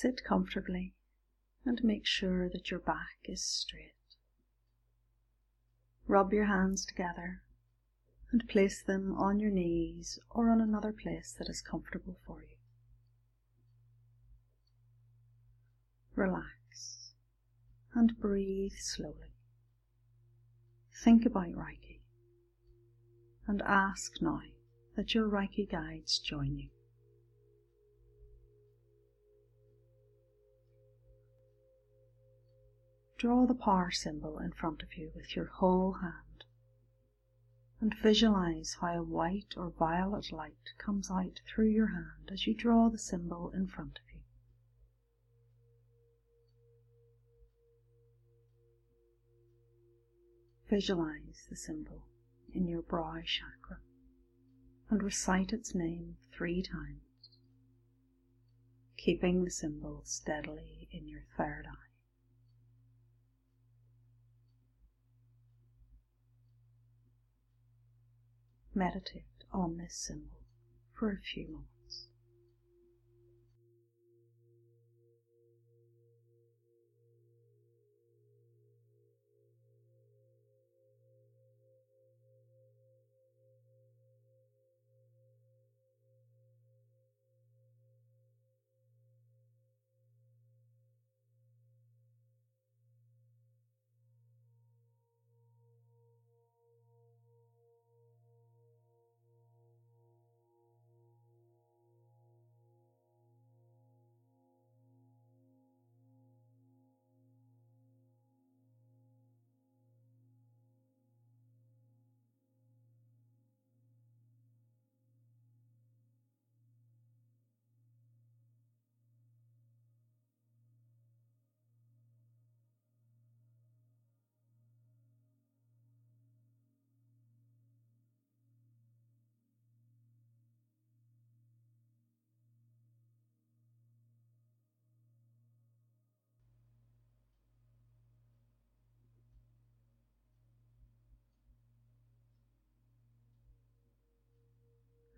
Sit comfortably and make sure that your back is straight. Rub your hands together and place them on your knees or on another place that is comfortable for you. Relax and breathe slowly. Think about Reiki and ask now that your Reiki guides join you. Draw the power symbol in front of you with your whole hand and visualize how a white or violet light comes out through your hand as you draw the symbol in front of you. Visualize the symbol in your brow chakra and recite its name three times, keeping the symbol steadily in your third eye. Meditate on this symbol for a few moments.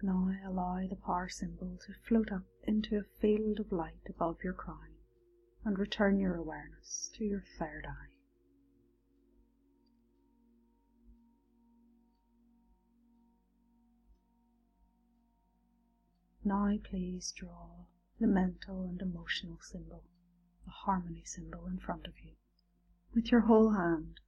Now allow the power symbol to float up into a field of light above your crown and return your awareness to your third eye. Now please draw the mental and emotional symbol, the harmony symbol in front of you, with your whole hand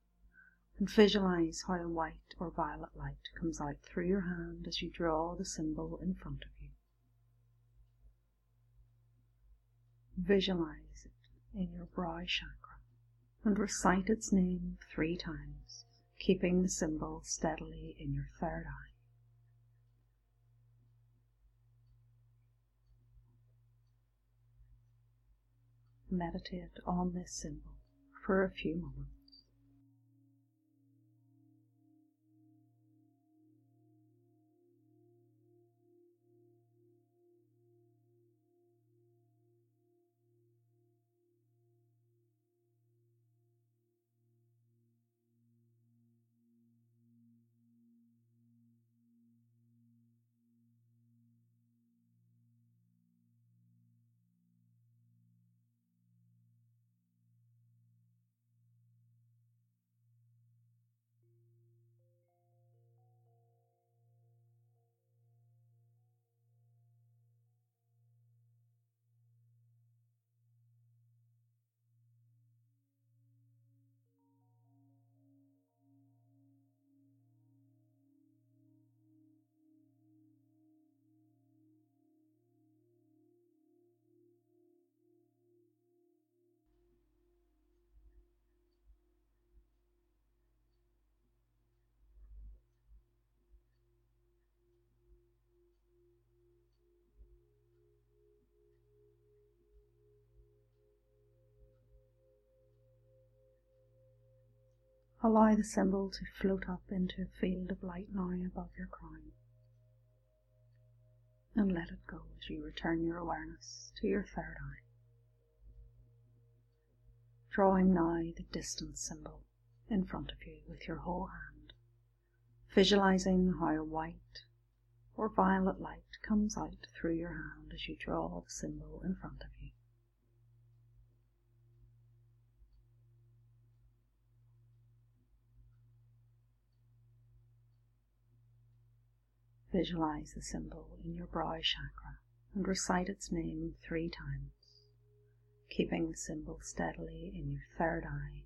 and visualize how a white or violet light comes out through your hand as you draw the symbol in front of you. Visualize it in your brow chakra and recite its name three times, keeping the symbol steadily in your third eye. Meditate on this symbol for a few moments. Allow the symbol to float up into a field of light now above your crown. And let it go as you return your awareness to your third eye. Drawing now the distance symbol in front of you with your whole hand, visualizing how a white or violet light comes out through your hand as you draw the symbol in front of you. Visualize the symbol in your brow chakra and recite its name three times, keeping the symbol steadily in your third eye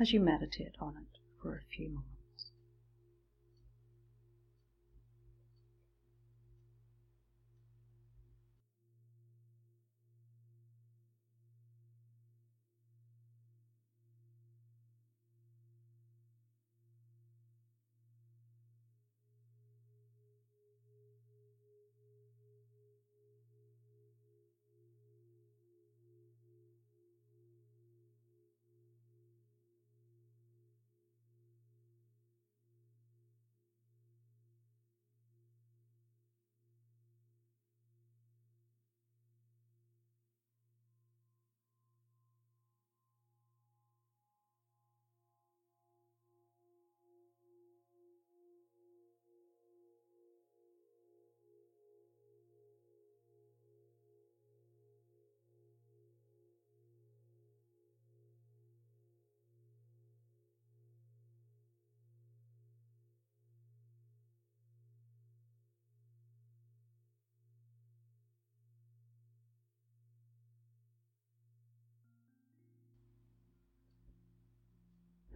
as you meditate on it for a few moments.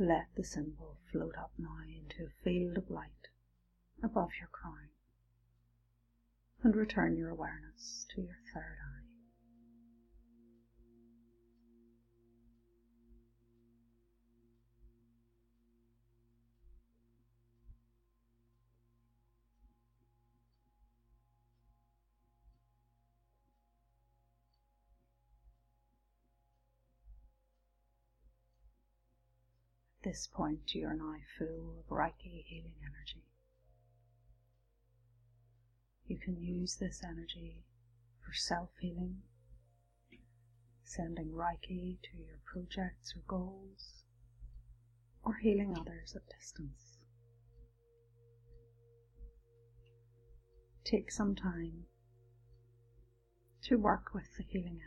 Let the symbol float up now into a field of light above your crown and return your awareness to your third eye. This point, you are now full of Reiki healing energy. You can use this energy for self healing, sending Reiki to your projects or goals, or healing others at distance. Take some time to work with the healing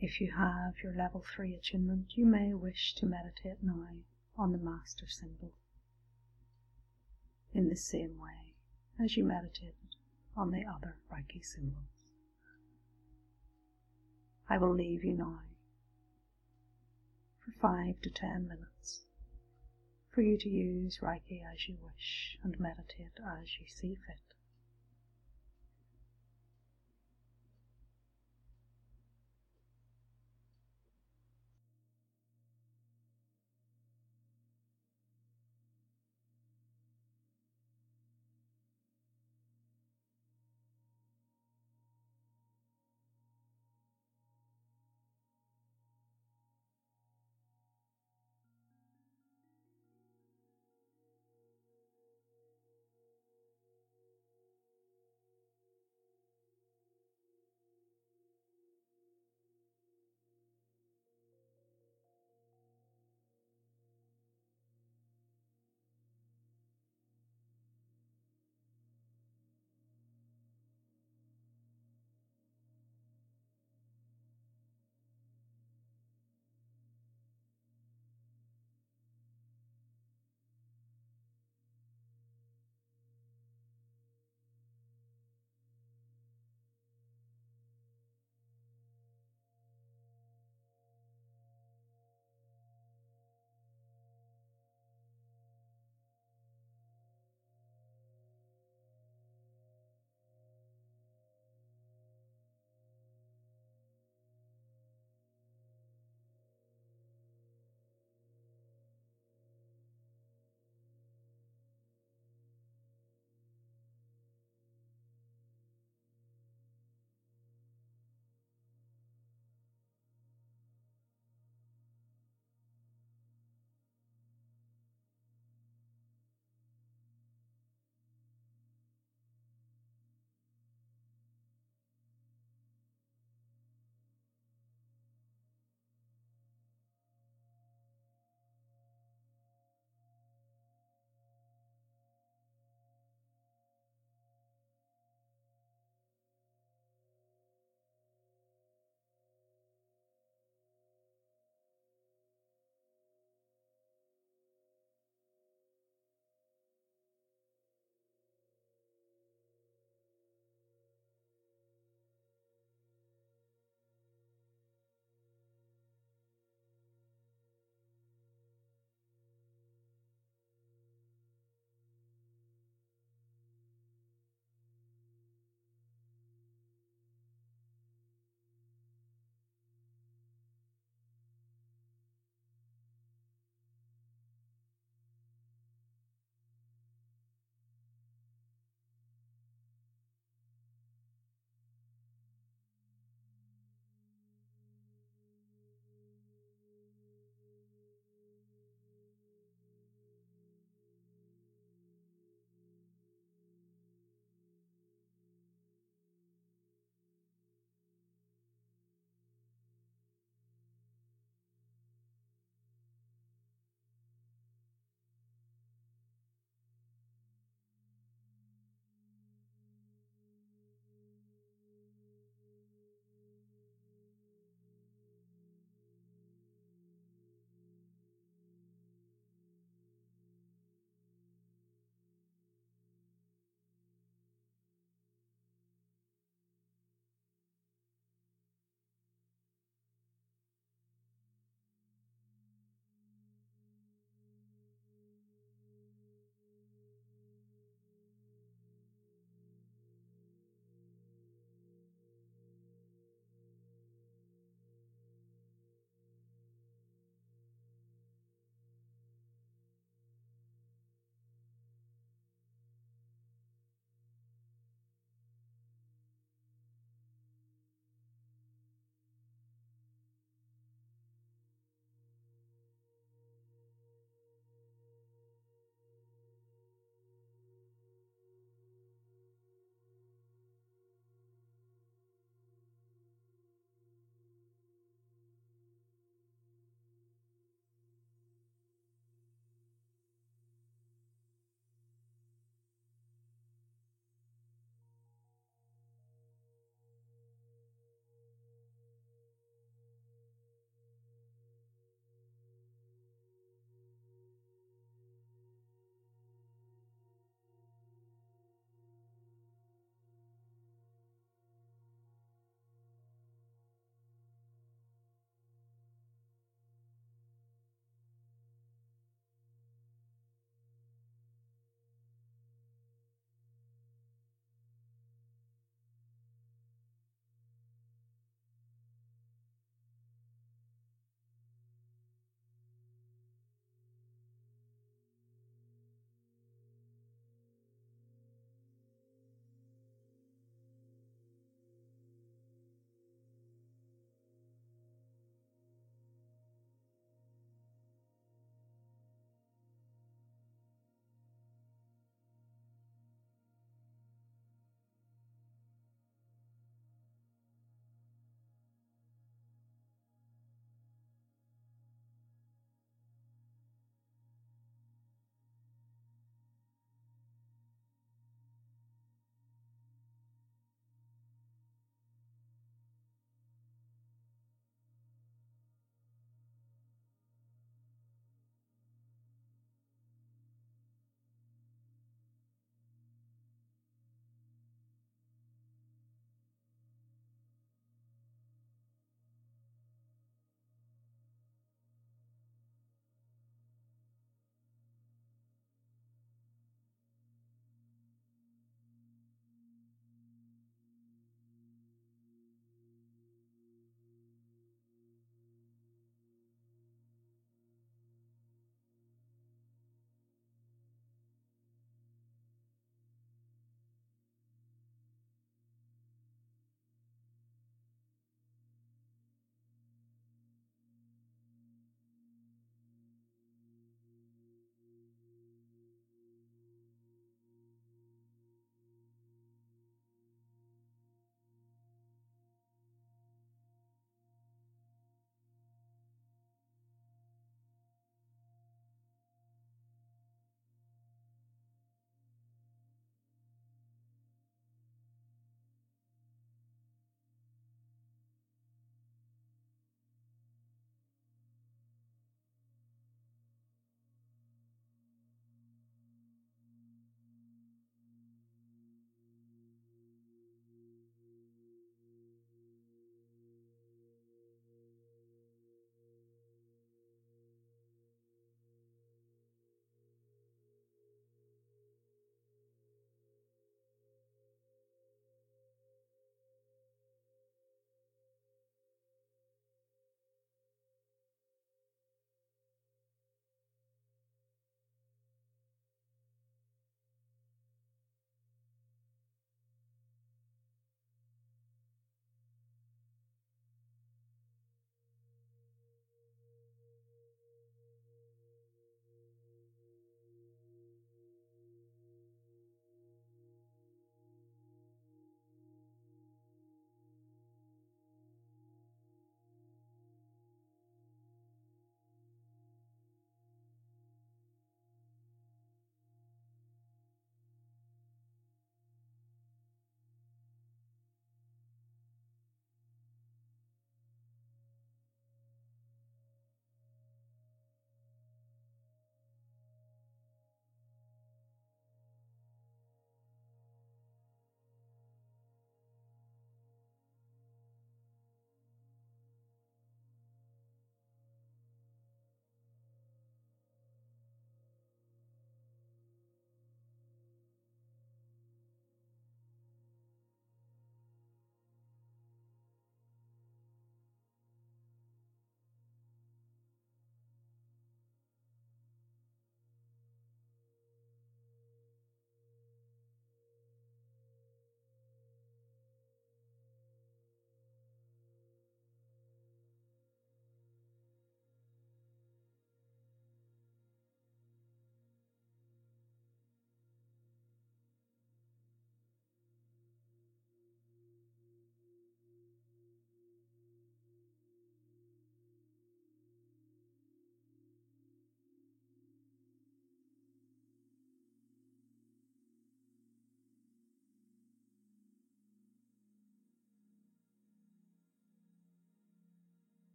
If you have your level 3 attunement, you may wish to meditate now on the Master symbol in the same way as you meditated on the other Reiki symbols. I will leave you now for 5 to 10 minutes for you to use Reiki as you wish and meditate as you see fit.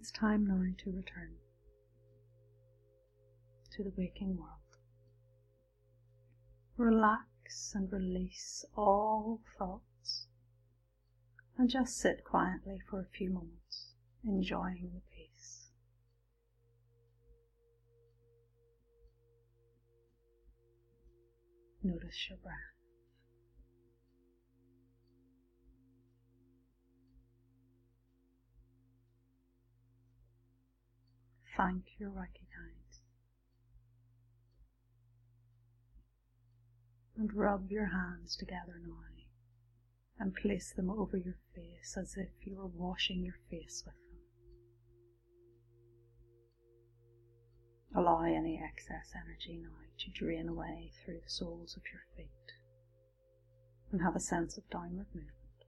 It's time now to return to the waking world. Relax and release all thoughts and just sit quietly for a few moments, enjoying the peace. Notice your breath. Thank your Reiki guides. And rub your hands together now and place them over your face as if you were washing your face with them. Allow any excess energy now to drain away through the soles of your feet and have a sense of downward movement.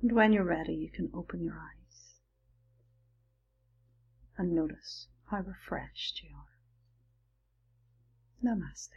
And when you're ready, you can open your eyes and notice how refreshed you are. Namaste.